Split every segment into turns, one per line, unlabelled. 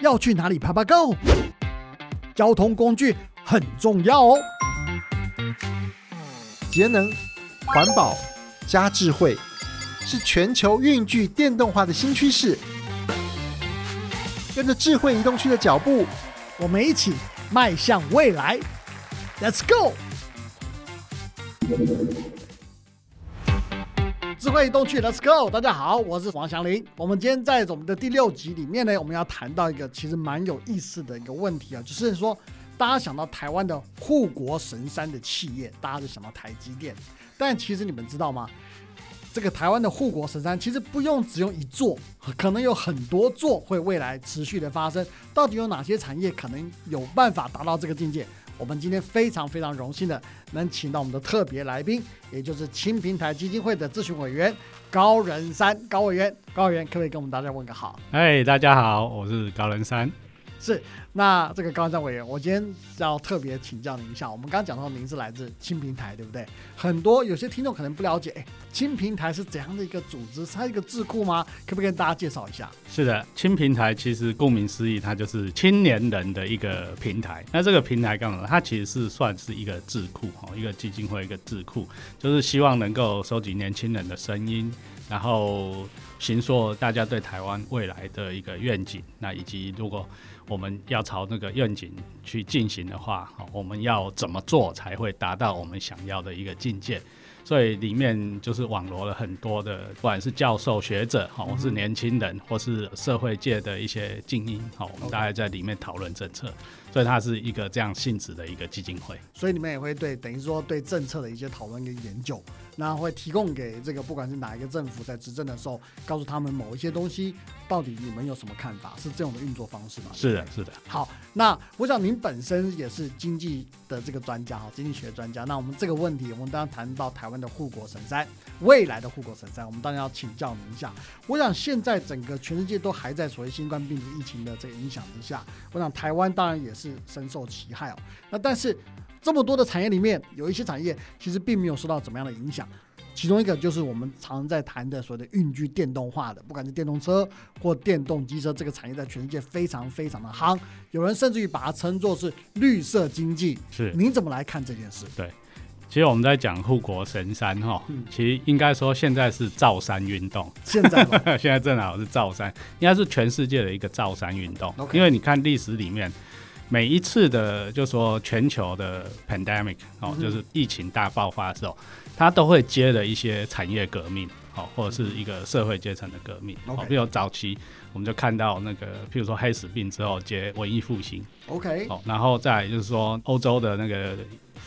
要去哪里爬爬 Go？交通工具很重要哦。
节能、环保加智慧，是全球运具电动化的新趋势。跟着智慧移动区的脚步，
我们一起迈向未来。Let's go！智慧移动区，Let's go！大家好，我是王祥林。我们今天在我们的第六集里面呢，我们要谈到一个其实蛮有意思的一个问题啊，就是说，大家想到台湾的护国神山的企业，大家就想到台积电。但其实你们知道吗？这个台湾的护国神山其实不用只用一座，可能有很多座会未来持续的发生。到底有哪些产业可能有办法达到这个境界？我们今天非常非常荣幸的能请到我们的特别来宾，也就是青平台基金会的咨询委员高仁山高委员。高委员可不可以跟我们大家问个好？
哎，大家好，我是高仁山。
是，那这个高山委员，我今天要特别请教您一下。我们刚刚讲到您是来自青平台，对不对？很多有些听众可能不了解，哎，青平台是怎样的一个组织？它一个智库吗？可不可以跟大家介绍一下？
是的，青平台其实顾名思义，它就是青年人的一个平台。那这个平台干嘛？它其实是算是一个智库哈，一个基金会，一个智库，就是希望能够收集年轻人的声音，然后行塑大家对台湾未来的一个愿景。那以及如果我们要朝那个愿景去进行的话，我们要怎么做才会达到我们想要的一个境界？所以里面就是网罗了很多的，不管是教授、学者，哈，或是年轻人，或是社会界的一些精英，好，我们大概在里面讨论政策。所以它是一个这样性质的一个基金会。
所以你们也会对等于说对政策的一些讨论跟研究。那会提供给这个不管是哪一个政府在执政的时候，告诉他们某一些东西，到底你们有什么看法？是这种的运作方式吗？
是的，是的。
好，那我想您本身也是经济的这个专家哈，经济学专家。那我们这个问题，我们当然谈到台湾的护国神山，未来的护国神山，我们当然要请教您一下。我想现在整个全世界都还在所谓新冠病毒疫情的这个影响之下，我想台湾当然也是深受其害哦。那但是。这么多的产业里面，有一些产业其实并没有受到怎么样的影响。其中一个就是我们常在谈的所谓的运具电动化的，不管是电动车或电动机车，这个产业在全世界非常非常的夯。有人甚至于把它称作是绿色经济。
是，
您怎么来看这件事？
对，其实我们在讲护国神山哈，其实应该说现在是造山运动。
现在
现在正好是造山，应该是全世界的一个造山运动。因为你看历史里面。每一次的，就说全球的 pandemic 哦，就是疫情大爆发的时候，它都会接了一些产业革命，哦，或者是一个社会阶层的革命。哦，比如早期我们就看到那个，譬如说黑死病之后接文艺复兴
，OK，
哦，然后再就是说欧洲的那个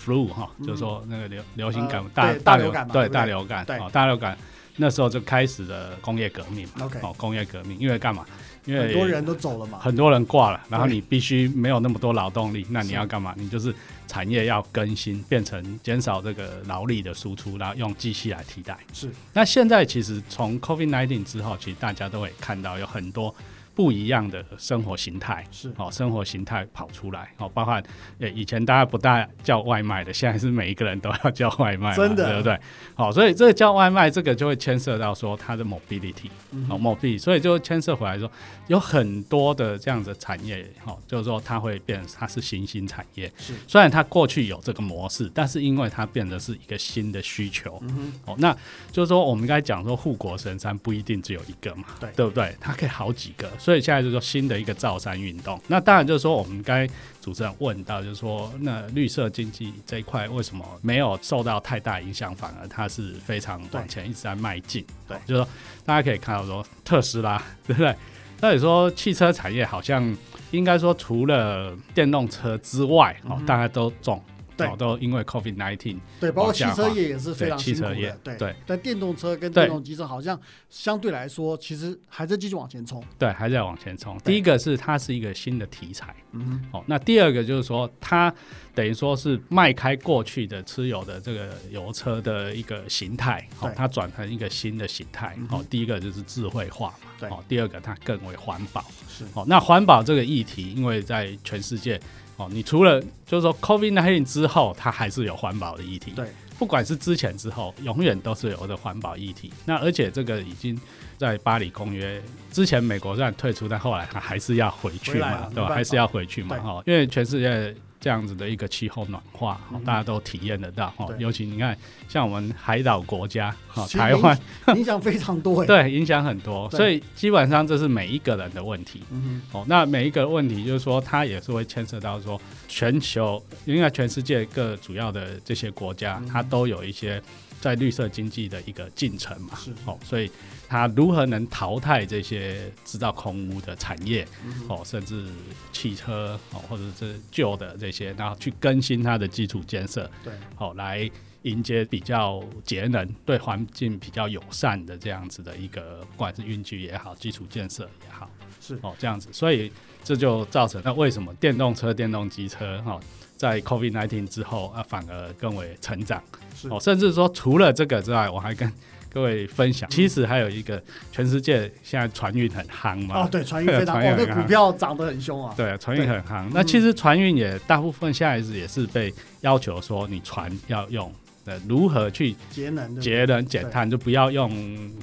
flu 哈，就是说那个流流行感
大
大流
感，
对大流感，
哦，
大流感那时候就开始了工业革命
，OK，
哦，工业革命因为干嘛？因为
很多人都走了嘛，
很多人挂了，然后你必须没有那么多劳动力，那你要干嘛？你就是产业要更新，变成减少这个劳力的输出，然后用机器来替代。
是。
那现在其实从 COVID-19 之后，其实大家都会看到有很多。不一样的生活形态
是
哦，生活形态跑出来哦，包括呃以前大家不大叫外卖的，现在是每一个人都要叫外卖，
真的
对不对？好，所以这个叫外卖，这个就会牵涉到说它的 mobility 哦，mobility，所以就牵涉回来说有很多的这样的产业哦，就是说它会变，它是新兴产业。
是，
虽然它过去有这个模式，但是因为它变得是一个新的需求，嗯哦，那就是说我们刚才讲说护国神山不一定只有一个嘛，
对
对不对？它可以好几个。所以现在就是说新的一个造山运动，那当然就是说我们该主持人问到，就是说那绿色经济这一块为什么没有受到太大影响，反而它是非常往前一直在迈进。
对，
就是说大家可以看到说特斯拉，对不对？那你说汽车产业好像应该说除了电动车之外，哦，大家都重。对，都因为 COVID nineteen，
对，包括汽车业也是非常
辛苦的，
对
对。
但电动车跟电动机车好像相对来说，其实还在继续往前冲。
对，还在往前冲。第一个是它是一个新的题材，嗯，哦，那第二个就是说它等于说是迈开过去的持有的这个油车的一个形态，哦，它转成一个新的形态。哦，第一个就是智慧化嘛，
对。
哦，第二个它更为环保，
是。
哦，那环保这个议题，因为在全世界。哦，你除了就是说 COVID 1 9之后，它还是有环保的议题。
对，
不管是之前之后，永远都是有的环保议题。那而且这个已经在巴黎公约之前，美国虽然退出，但后来它还是要回去嘛，对吧？还是要回去嘛，哈，因为全世界。这样子的一个气候暖化，大家都体验得到哈。尤其你看，像我们海岛国家，哈，台湾
影响非常多，
对，影响很多。所以基本上这是每一个人的问题。哦，那每一个问题就是说，它也是会牵涉到说，全球应该全世界各主要的这些国家，它都有一些在绿色经济的一个进程嘛。是哦，所以。它如何能淘汰这些制造空污的产业哦，甚至汽车哦，或者是旧的这些，然后去更新它的基础建设，
对，
好来迎接比较节能、对环境比较友善的这样子的一个，不管是运具也好，基础建设也好，
是
哦这样子，所以这就造成那为什么电动车、电动机车哈，在 COVID-19 之后啊，反而更为成长，
是
哦，甚至说除了这个之外，我还跟。各位分享，其实还有一个，全世界现在船运很夯嘛。
哦，对，船运非常，哦，那股票涨得很凶啊。
对，船运很夯。那其实船运也大部分现在是也是被要求说，你船要用的如何去
节能、
节能减碳，就不要用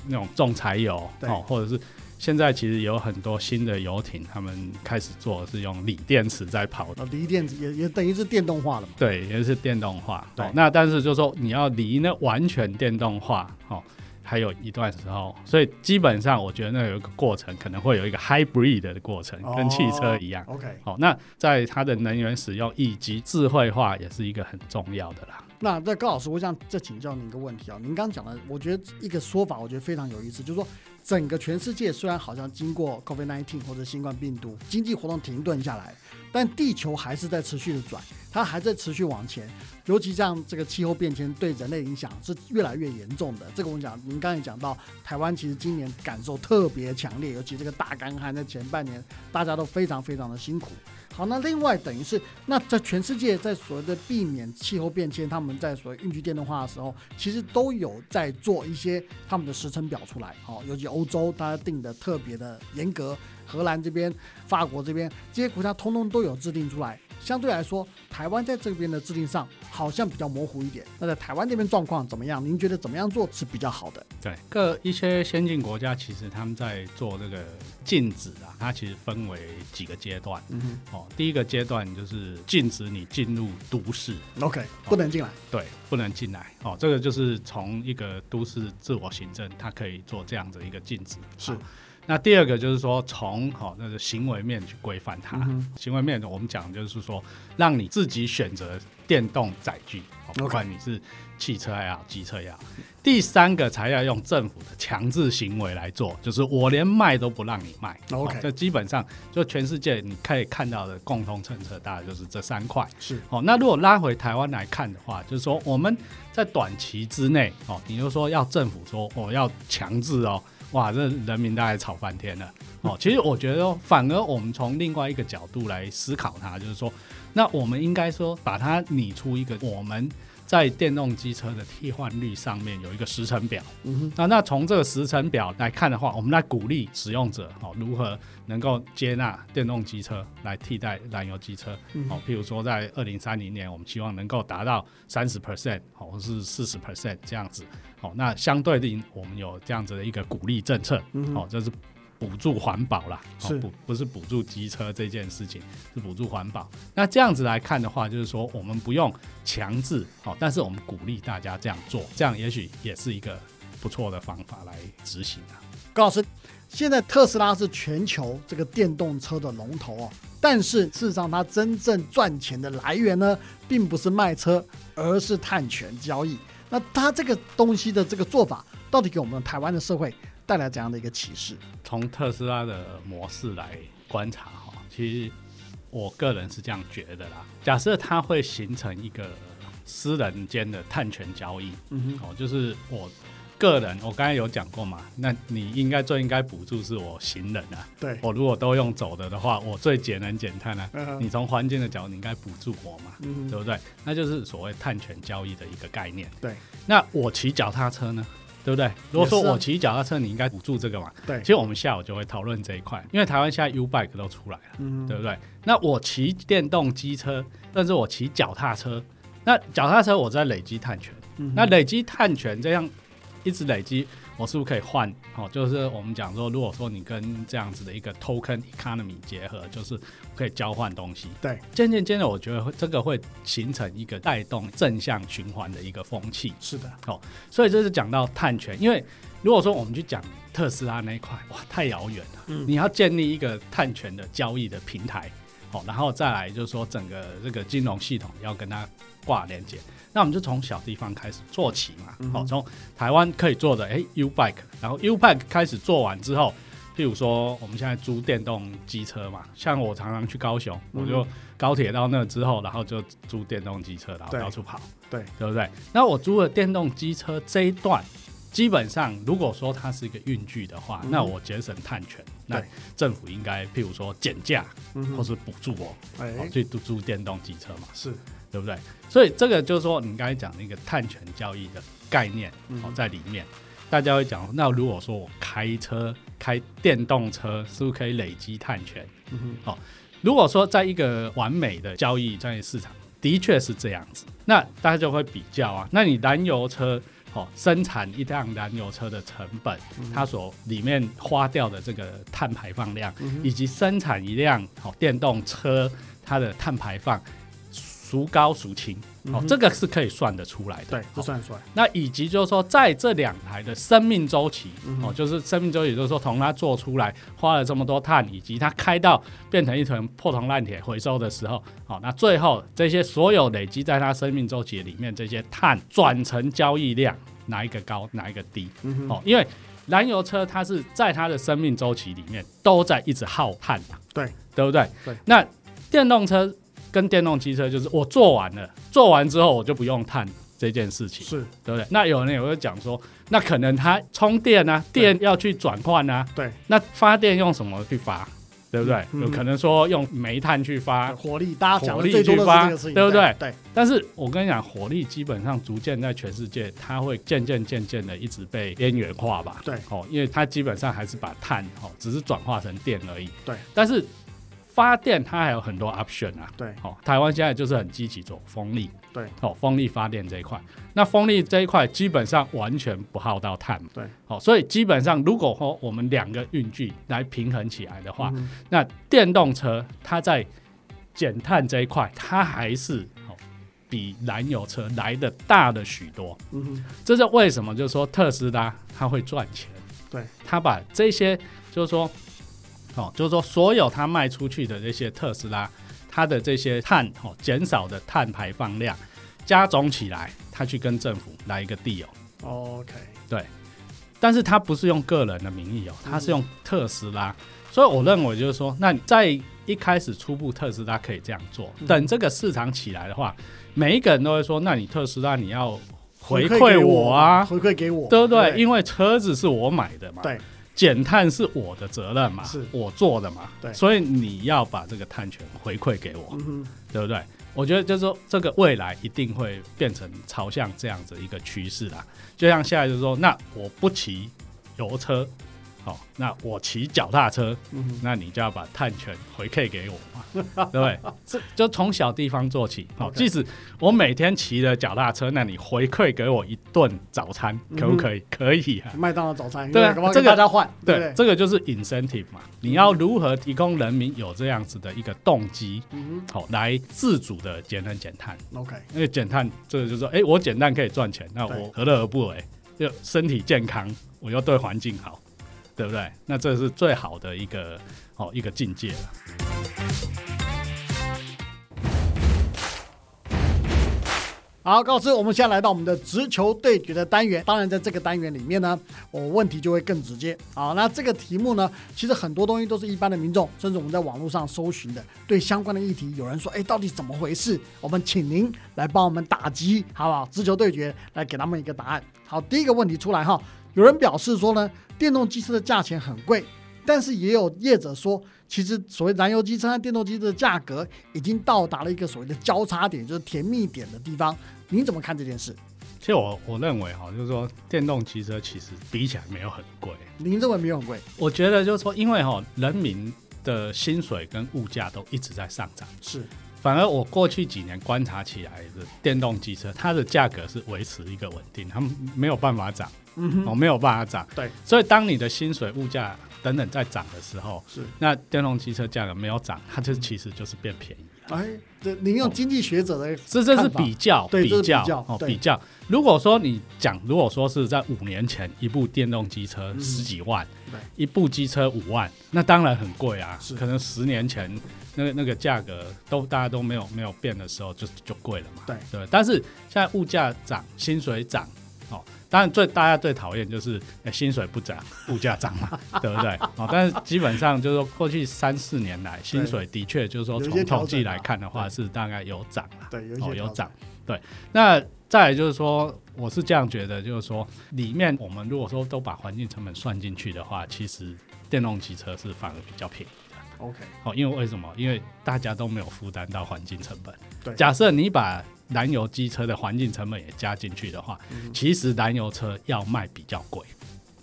那种重柴油哦，或者是现在其实有很多新的游艇，他们开始做是用锂电池在跑的。
锂电池也也等于是电动化了嘛？
对，也是电动化。对，那但是就是说你要离那完全电动化哦。还有一段时候，所以基本上我觉得那有一个过程，可能会有一个 hybrid 的过程，跟汽车一样。
OK，
好，那在它的能源使用以及智慧化也是一个很重要的啦。
那在高老师，我想再请教您一个问题啊，您刚刚讲的，我觉得一个说法，我觉得非常有意思，就是说整个全世界虽然好像经过 COVID-19 或者新冠病毒经济活动停顿下来，但地球还是在持续的转，它还在持续往前。尤其像这个气候变迁对人类影响是越来越严重的。这个我们讲，您刚才讲到台湾其实今年感受特别强烈，尤其这个大干旱在前半年大家都非常非常的辛苦。好，那另外等于是那在全世界在所谓的避免气候变迁，他们在所谓运具电动化的时候，其实都有在做一些他们的时程表出来。好，尤其欧洲大家定的特别的严格，荷兰这边、法国这边这些国家通通都有制定出来。相对来说，台湾在这边的制定上好像比较模糊一点。那在台湾那边状况怎么样？您觉得怎么样做是比较好的？
对，各一些先进国家其实他们在做这个禁止啊，它其实分为几个阶段。嗯哼，哦，第一个阶段就是禁止你进入都市
，OK，不能进来。
对，不能进来。哦，这个就是从一个都市自我行政，它可以做这样的一个禁止。
是。
那第二个就是说，从好那个行为面去规范它。行为面我们讲就是说，让你自己选择电动载具，不管你是汽车也好，机车也好。第三个才要用政府的强制行为来做，就是我连卖都不让你卖。
OK，
这基本上就全世界你可以看到的共同政策，大概就是这三块。
是
哦，那如果拉回台湾来看的话，就是说我们在短期之内，哦，你就说要政府说我要强制哦。哇，这人民大概吵翻天了哦。其实我觉得，反而我们从另外一个角度来思考它，就是说，那我们应该说把它拟出一个我们在电动机车的替换率上面有一个时程表。嗯哼。那那从这个时程表来看的话，我们来鼓励使用者哦，如何能够接纳电动机车来替代燃油机车。哦，譬如说在二零三零年，我们希望能够达到三十 percent 哦，或是四十 percent 这样子。哦，那相对的，我们有这样子的一个鼓励政策，哦，这是补助环保啦，
是
不不是补助机车这件事情，是补助环保。那这样子来看的话，就是说我们不用强制，哦，但是我们鼓励大家这样做，这样也许也是一个不错的方法来执行啊。
高老师，现在特斯拉是全球这个电动车的龙头哦，但是事实上它真正赚钱的来源呢，并不是卖车，而是碳权交易。那他这个东西的这个做法，到底给我们台湾的社会带来怎样的一个启示？
从特斯拉的模式来观察哈，其实我个人是这样觉得啦。假设它会形成一个私人间的碳权交易，嗯哼，哦，就是我。个人，我刚才有讲过嘛，那你应该最应该补助是我行人啊。
对，
我如果都用走的的话，我最节能减碳啊。你从环境的角度，你应该补助我嘛，对不对？那就是所谓碳权交易的一个概念。
对，
那我骑脚踏车呢，对对不对？如果说我骑脚踏车，你应该补助这个嘛。
对
其，实我们下午就会讨论这一块，因为台湾现在 U bike 都出来了，
嗯
对不对？那我骑电动机车，甚至我骑脚踏车，那脚踏车我在累积碳权，
嗯
那累积碳权这样一直累积，我是不是可以换？哦，就是我们讲说，如果说你跟这样子的一个 token economy 结合，就是可以交换东西。
对，
渐渐渐的，我觉得会这个会形成一个带动正向循环的一个风气。
是的，哦
所以这是讲到碳权，因为如果说我们去讲特斯拉那一块，哇，太遥远了。
嗯
你要建立一个碳权的交易的平台，好，然后再来就是说整个这个金融系统要跟它挂连接。那我们就从小地方开始做起嘛，好、从台湾可以做的，哎，U bike，然后 U bike 开始做完之后，譬如说我们现在租电动机车嘛，像我常常去高雄，
嗯
我就高铁到那之后，然后就租电动机车，然后到处跑。
对，
对不对？那我租了电动机车这一段，基本上如果说它是一个运具的话，
嗯
那我节省碳权，那
对
政府应该譬如说减价
嗯
或是补助我，去租租电动机车嘛，
是，
对不对？所以这个就是说你刚才讲的一个碳权交易的概念
嗯
哦，在里面。大家会讲，那如果说我开车开电动车，是不是可以累积碳权？
嗯哼，
如果说在一个完美的交易专业市场，的确是这样子，那大家就会比较啊。那你燃油车哦，生产一辆燃油车的成本，它所里面花掉的这个碳排放量，
嗯
以及生产一辆好、电动车它的碳排放，孰高孰轻？哦，这个是可以算得出来的。
嗯对，算得出来，
那以及就是说，在这两台的生命周期，
嗯
哦，就是生命周期，就是说从它做出来花了这么多碳，以及它开到变成一团破铜烂铁回收的时候，哦，那最后这些所有累积在它生命周期里面这些碳转成交易量，哪一个高，哪一个低？
嗯，
哦，因为燃油车它是在它的生命周期里面都在一直耗碳嘛，
对，
对不对？
对。
那电动车跟电动机车就是我做完了，做完之后我就不用碳这件事情，
是，
对不对？那有人也会讲说，那可能它充电啊，电要去转换啊，
对，
那发电用什么去发？对不对？
嗯
有可能说用煤炭去发，
火力，大家讲
火力去发对不对
对，
但是我跟你讲，火力基本上逐渐在全世界，它会渐渐渐渐的一直被边缘化吧。
对
哦，因为它基本上还是把碳哦，只是转化成电而已。
对，
但是发电它还有很多 option 啊。
对，
哦，台湾现在就是很积极走风力。
对，
哦，风力发电这一块，那风力这一块基本上完全不耗到碳嘛。
对，
哦，所以基本上如果说我们两个运具来平衡起来的话，
嗯
那电动车它在减碳这一块，它还是哦比燃油车来的大了许多。
嗯哼，
这是为什么？就是说特斯拉它会赚钱，
对，
它把这些就是说，哦，就是说所有它卖出去的这些特斯拉，它的这些碳哦减少的碳排放量加总起来，它去跟政府来一个 deal。
，OK，对
但是它不是用个人的名义哦，它是用特斯拉，所以我认为就是说，那你在一开始初步特斯拉可以这样做，
嗯。
等这个市场起来的话，每一个人都会说，那你特斯拉你要回
馈
我啊，
回馈给我，
对不对？
对。
因为车子是我买的嘛，
对，
减碳是我的责任嘛，
是
我做的嘛，
对
所以你要把这个碳权回馈给我，
嗯，
对不对？我觉得就是说，这个未来一定会变成朝向这样子一个趋势啦。就像现在就是说，那我不骑油车，好、那我骑脚踏车，
嗯，
那你就要把碳权回馈给我嘛，对不对？这就从小地方做起。好、即使我每天骑着脚踏车，那你回馈给我一顿早餐，可不可以？可以啊。
麦当劳早餐，
对这个
跟大家换，对？
这个就是 incentive 嘛。你要如何提供人民有这样子的一个动机，
嗯
好、来自主的节能减碳
？，OK，
因为减碳，这个就是说，哎、我减碳可以赚钱，那我何乐而不为？就身体健康，我又对环境好，对不对？那这是最好的一个哦一个境界了。
好，高师，我们现在来到我们的直球对决的单元。当然，在这个单元里面呢，我问题就会更直接。好，那这个题目呢，其实很多东西都是一般的民众，甚至我们在网络上搜寻的，对相关的议题，有人说，哎，到底怎么回事？我们请您来帮我们打击，好不好？直球对决，来给他们一个答案。好，第一个问题出来哈，有人表示说呢，电动机车的价钱很贵，但是也有业者说，其实所谓燃油机车和电动机车的价格已经到达了一个所谓的交叉点，就是甜蜜点的地方。你怎么看这件事？
其实我我认为哈，就是说电动汽车其实比起来没有很贵。
您认为没有很贵？
我觉得就是说，因为哈人民的薪水跟物价都一直在上涨，
是
反而我过去几年观察起来的电动机车，它的价格是维持一个稳定，它们没有办法涨，
嗯
哦，没有办法涨。
对，
所以当你的薪水、物价等等在涨的时候，
是，
那电动机车价格没有涨，它就其实就是变便宜。
哎，这您用经济学者的
这这是比较，
比
较哦比较。如果说你讲，如果说是在五年前一部电动机车
嗯
十几万，
对
一部机车五万，那当然很贵啊
是。
可能十年前那个那个价格都大家都没有没有变的时候就就贵了嘛。
对
对。但是现在物价涨，薪水涨，哦，当然最大家最讨厌就是、呃薪水不涨，物价涨嘛，对不对？哦，但是基本上就是说过去三四年来，薪水的确就是说从统计来看的话是大概有涨啦。
对有
涨，对。那再来就是说，我是这样觉得，就是说里面我们如果说都把环境成本算进去的话，其实电动汽车是反而比较便宜的。
OK，
哦，因为为什么？因为大家都没有负担到环境成本。
对
假设你把燃油机车的环境成本也加进去的话，
嗯
其实燃油车要卖比较贵，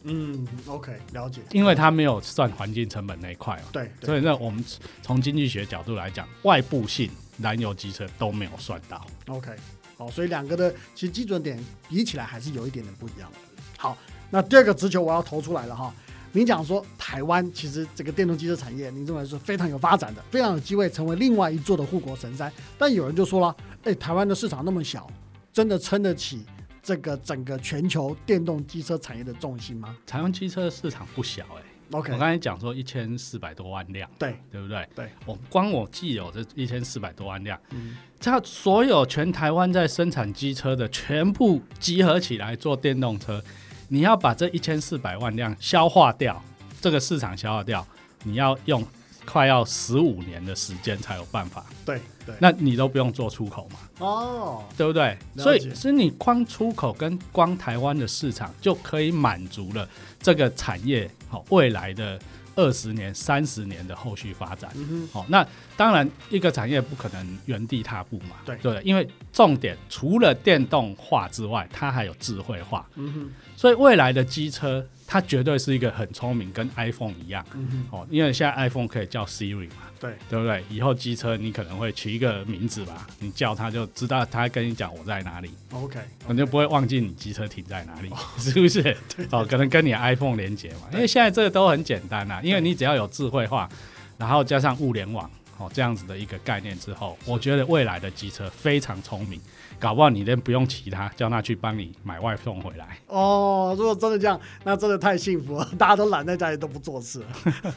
嗯，OK，了解，
因为它没有算环境成本那一块哦。
对对
所以那，我们从经济学角度来讲，外部性燃油机车都没有算到。
OK，好，所以两个的其实基准点比起来还是有一点点不一样的。好，那第二个直球我要投出来了哈。您讲说台湾其实这个电动机车产业，您认为是非常有发展的，非常有机会成为另外一座的护国神山。但有人就说了，哎，台湾的市场那么小，真的撑得起这个整个全球电动机车产业的重心吗
台湾机车市场不小哎、
？OK，
我刚才讲说一千四百多万辆，
对，
对不对？
对，
我光我既有这一千四百多万辆，
嗯，
它所有全台湾在生产机车的全部集合起来做电动车，你要把这一千四百万辆消化掉，这个市场消化掉，你要用快要十五年的时间才有办法。
对对，
那你都不用做出口嘛，
哦，
对不对？
解
所以是你光出口跟光台湾的市场就可以满足了这个产业好未来的二十年、三十年的后续发展。
嗯
好、那当然一个产业不可能原地踏步嘛，
对。
对，因为重点除了电动化之外，它还有智慧化，
嗯哼，
所以未来的机车它绝对是一个很聪明，跟 iPhone 一样。哦，因为现在 iPhone 可以叫 Siri 嘛，
对，
对不对？以后机车你可能会取一个名字吧，你叫它就知道，它跟你讲我在哪里
，OK，
我就不会忘记你机车停在哪里，是不是？哦，可能跟你 iPhone 连接嘛，因为现在这个都很简单啦，因为你只要有智慧化，然后加上物联网，哦这样子的一个概念之后，我觉得未来的机车非常聪明，搞不好你连不用骑它，叫它去帮你买外送回来。
哦，如果真的这样，那真的太幸福了，大家都懒在家里都不做事。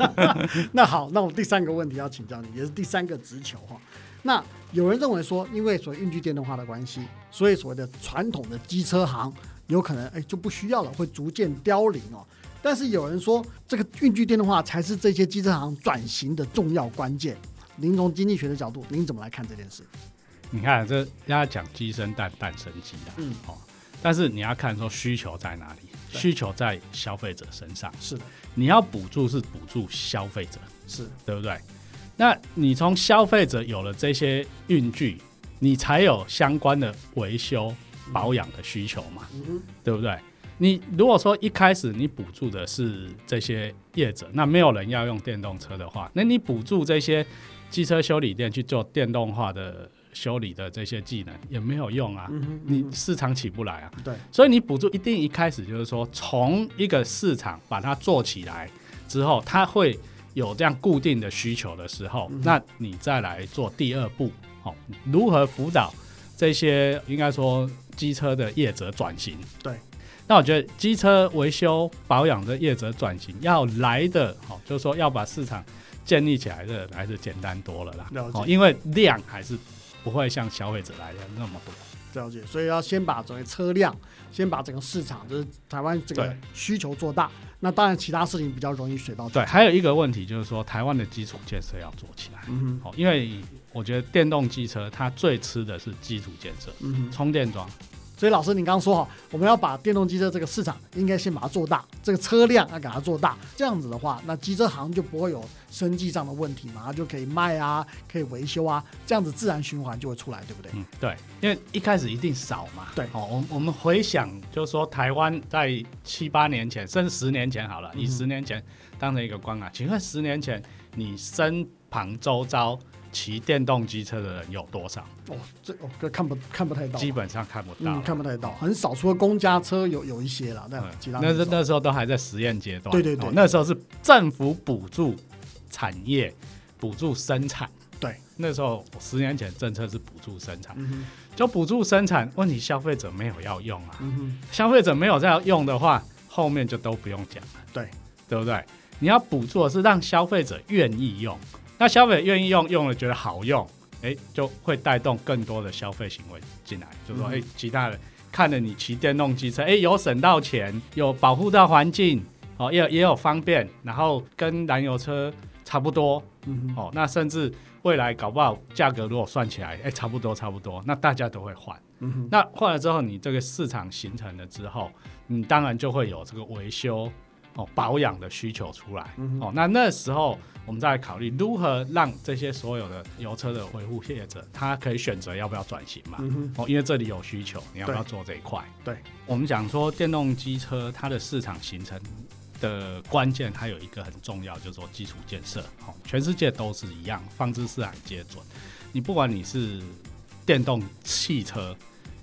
那好，那我第三个问题要请教你，也是第三个直球哈。那有人认为说，因为所谓运具电动化的关系，所以所谓的传统的机车行有可能哎就不需要了，会逐渐凋零哦。但是有人说，这个运具电动化才是这些机车行转型的重要关键。您从经济学的角度，您怎么来看这件事？
你看，这要讲鸡生蛋，蛋生鸡啊，
嗯。
哦，但是你要看说需求在哪里，需求在消费者身上，
是。的，
你要补助是补助消费者，
是。
对不对？那你从消费者有了这些运具，你才有相关的维修保养的需求嘛，
嗯，
对不对？你如果说一开始你补助的是这些业者，那没有人要用电动车的话，那你补助这些机车修理店去做电动化的修理的这些技能也没有用啊，
嗯哼，
你
嗯哼
市场起不来啊。
对，
所以你补助一定一开始就是说，从一个市场把它做起来之后，它会有这样固定的需求的时候，
嗯
那你再来做第二步，哦，如何辅导这些应该说机车的业者转型？
对。
那我觉得机车维修保养的业者转型要来的，哦，就是说要把市场建立起来的还是简单多了啦。哦，因为量还是不会像消费者来的那么多。
了解，所以要先把整个车辆，先把整个市场，就是台湾这个需求做大。那当然，其他事情比较容易水到渠
对，还有一个问题就是说，台湾的基础建设要做起来。
嗯哼，
哦，因为我觉得电动机车它最吃的是基础建设，
嗯哼，
充电桩、
所以老师，你刚刚说哈，我们要把电动机车这个市场应该先把它做大，这个车辆要给它做大，这样子的话，那机车行就不会有生计上的问题嘛，它就可以卖啊，可以维修啊，这样子自然循环就会出来，对不对？
嗯，对，因为一开始一定少嘛。
对
哦，我我们回想，就是说台湾在七八年前，甚至十年前好了，以
嗯
十年前当成一个关啊，请问十年前你身旁周遭骑电动机车的人有多少？
哦，这哦，这看不看不太到，
基本上看不到。
嗯，。看不太到，很少，除了公家车有有一些啦，但
嗯
其他
那是那时候都还在实验阶段，
对对对。
哦那时候是政府补助产业，补助生产。
对，
那时候十年前政策是补助生产，
嗯
就补助生产，问题消费者没有要用啊，
嗯，
消费者没有在用的话，后面就都不用讲了，
对。
对不对？你要补助的是让消费者愿意用，那消费者愿意用，用了觉得好用，哎，就会带动更多的消费行为进来，就说，
嗯。
哎、其他人看着你骑电动机车，哎，有省到钱，有保护到环境，哦，也有也有方便，然后跟燃油车差不多，
嗯，
哦，那甚至未来搞不好价格如果算起来，哎，差不多差不多，那大家都会换。
嗯，
那换了之后，你这个市场形成了之后，你当然就会有这个维修哦保养的需求出来。
嗯
哦，那那时候我们再来考虑如何让这些所有的油车的维护业者，他可以选择要不要转型嘛。
嗯，
哦，因为这里有需求，你要不要做这一块？
对，
我们讲说电动机车它的市场形成的关键，它有一个很重要，就是说基础建设。哦，全世界都是一样，放之四海皆准。你不管你是电动汽车，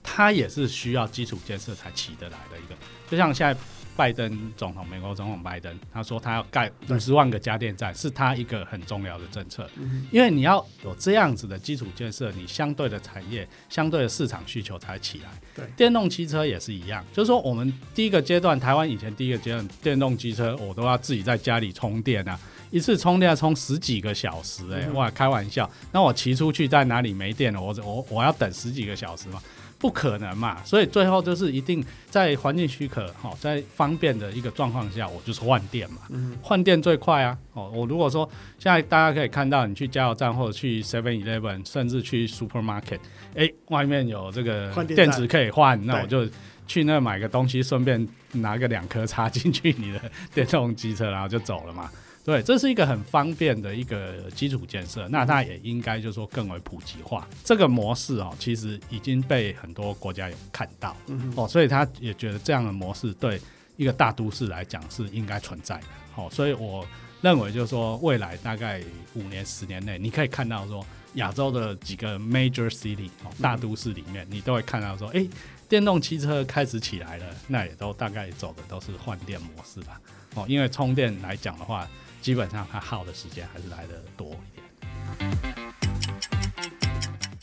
它也是需要基础建设才起得来的一个。就像现在拜登总统，美国总统拜登，他说他要盖五十万个家电站，是他一个很重要的政策。
嗯，
因为你要有这样子的基础建设，你相对的产业、相对的市场需求才起来。
对。
电动汽车也是一样，就是说我们第一个阶段，台湾以前第一个阶段，电动机车我都要自己在家里充电啊，一次充电要充十几个小时、哎、
嗯
哇，开玩笑，那我骑出去在哪里没电了，我我我要等十几个小时吗？不可能嘛，所以最后就是一定在环境许可、哈，在方便的一个状况下，我就是换电嘛。
嗯
换电最快啊！哦，我如果说现在大家可以看到，你去加油站或者去 Seven Eleven，甚至去 Supermarket，哎，外面有这个
换电
池可以换，那我就去那买个东西，顺便拿个两颗插进去你的 电动机车，然后就走了嘛。对，这是一个很方便的一个基础建设，那它也应该就是说更为普及化。这个模式哦，其实已经被很多国家有看到
嗯哼，
哦，所以他也觉得这样的模式对一个大都市来讲是应该存在的。哦，所以我认为就是说，未来大概五年、十年内，你可以看到说亚洲的几个 major city 哦大都市里面，你都会看到说，哎、电动汽车开始起来了，那也都大概走的都是换电模式吧。哦，因为充电来讲的话，基本上它耗的时间还是来的多一点。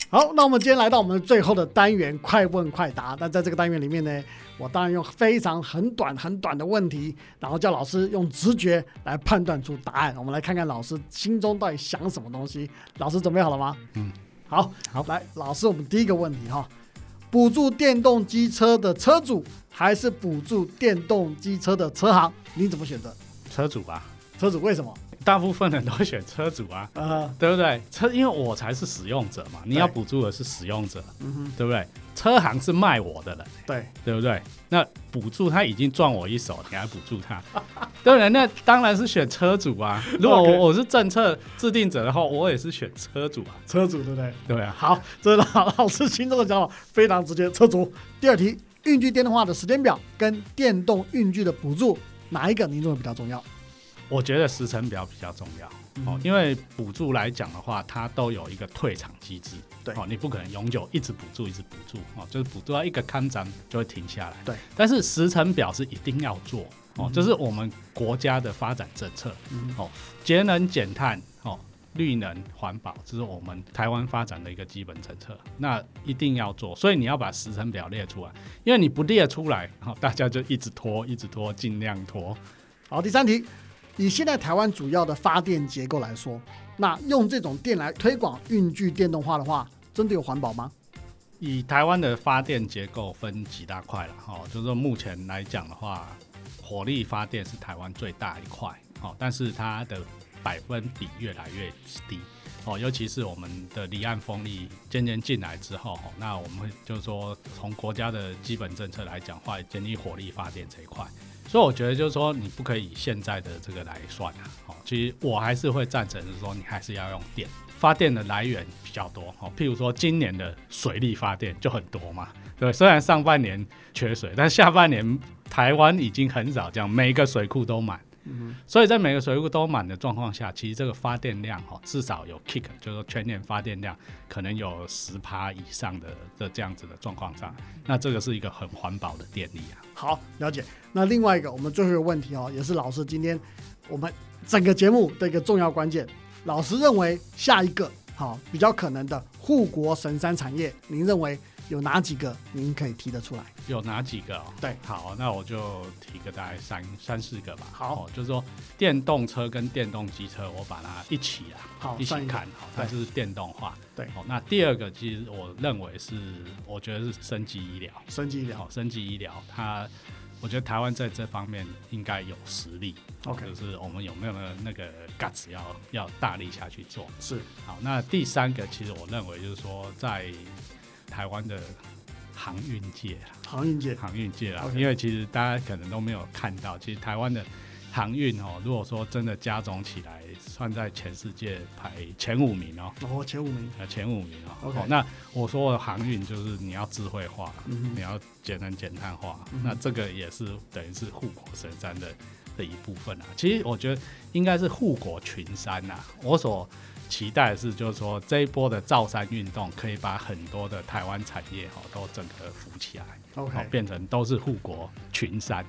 好，那我们今天来到我们最后的单元——快问快答。那在这个单元里面呢，我当然用非常很短很短的问题，然后叫老师用直觉来判断出答案。我们来看看老师心中到底想什么东西。老师准备好了吗？
嗯，
好，
好
来，老师，我们第一个问题哈，补助电动机车的车主还是补助电动机车的车行？你怎么选择？
车主吧，
车主为什么？
大部分人都会选车主啊，
呃，
对不对？车，因为我才是使用者嘛，你要
对
补助的是使用者，对不对？车行是卖我的人。
对，
对不对？那补助他已经赚我一手，你还补助他，对不对？那当然是选车主啊。如果我我是政策制定者的话，我也是选车主啊，
车主对不对？
对啊。
好，这是老老师心中的想法非常直接。车主，第二题，运具电动化的时间表跟电动运具的补助，哪一个您认为比较重要？
我觉得时程表比较重要
嗯
哦，因为补助来讲的话，它都有一个退场机制，
对
哦，你不可能永久一直补助一直补助哦，就是补助到一个看涨就会停下来，
对。
但是时程表是一定要做哦，
嗯
这是我们国家的发展政策，
嗯
哦，节能减碳哦，绿能环保，这是我们台湾发展的一个基本政策，那一定要做。所以你要把时程表列出来，因为你不列出来，哦、大家就一直拖，一直拖，尽量拖。
好，第三题，以现在台湾主要的发电结构来说，那用这种电来推广运具电动化的话，真的有环保吗？
以台湾的发电结构分几大块了，哈、就是说目前来讲的话，火力发电是台湾最大一块，哦、但是它的百分比越来越低。哦，尤其是我们的离岸风力渐渐进来之后，哦，那我们会就是说从国家的基本政策来讲话，建立火力发电这一块。所以我觉得就是说，你不可以以现在的这个来算啊。哦，其实我还是会赞成是说，你还是要用电发电的来源比较多。哦，譬如说今年的水力发电就很多嘛。对，虽然上半年缺水，但下半年台湾已经很少这样，每个水库都满。所以在每个水库都满的状况下，其实这个发电量哈，至少有 kick，就是说全年发电量可能有十趴以上的的这样子的状况上，那这个是一个很环保的电力啊。
好，了解。那另外一个，我们最后一个问题哦，也是老师今天我们整个节目的一个重要关键。老师认为下一个好比较可能的护国神山产业，您认为？有哪几个您可以提得出来？
有哪几个？
对，
好，那我就提个大概三三四个吧。
好，
就是说电动车跟电动机车，我把它一起啊，
好
一起看，好，它是电动化。
对，
好，那第二个其实我认为是，我觉得是升级医疗，
升级医疗，
升级医疗，它，我觉得台湾在这方面应该有实力。
OK，
就是我们有没有那个 guts 要要大力下去做？
是，
好，那第三个其实我认为就是说在。台湾的航运界
航运界，
航运界啊，因为其实大家可能都没有看到，其实台湾的航运哦，如果说真的加总起来，算在全世界排前五名哦。
哦，前五名
啊，前五名哦。
OK，
那我说的航运就是你要智慧化，你要节能减碳化，那这个也是等于是护国神山的的一部分啊。其实我觉得应该是护国群山呐。我所期待是，就是说这一波的造山运动可以把很多的台湾产业哈都整个扶起来
，OK，
变成都是护国群山。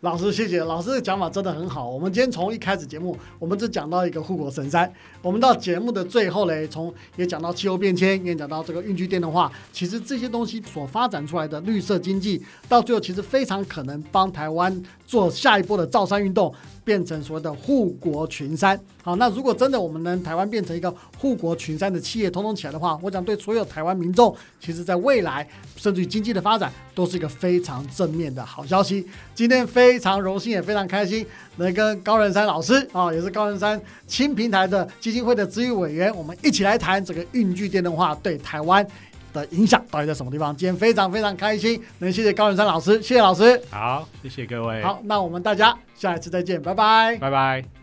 老师，谢谢老师的讲法真的很好。我们今天从一开始节目，我们只讲到一个护国神山。我们到节目的最后嘞，从也讲到气候变迁，也讲到这个运具电动化。其实这些东西所发展出来的绿色经济，到最后其实非常可能帮台湾做下一波的造山运动。变成所谓的护国群山，好，那如果真的我们能台湾变成一个护国群山的企业通通起来的话，我想对所有台湾民众，其实在未来甚至于经济的发展，都是一个非常正面的好消息。今天非常荣幸也非常开心，能跟高仁山老师啊，也是高仁山轻平台的基金会的咨询委员，我们一起来谈这个运具电动化对台湾。的影响到底在什么地方？今天非常非常开心，能谢谢高远山老师，谢谢老师。
好，谢谢各位。
好，那我们大家下一次再见，拜拜，
拜拜。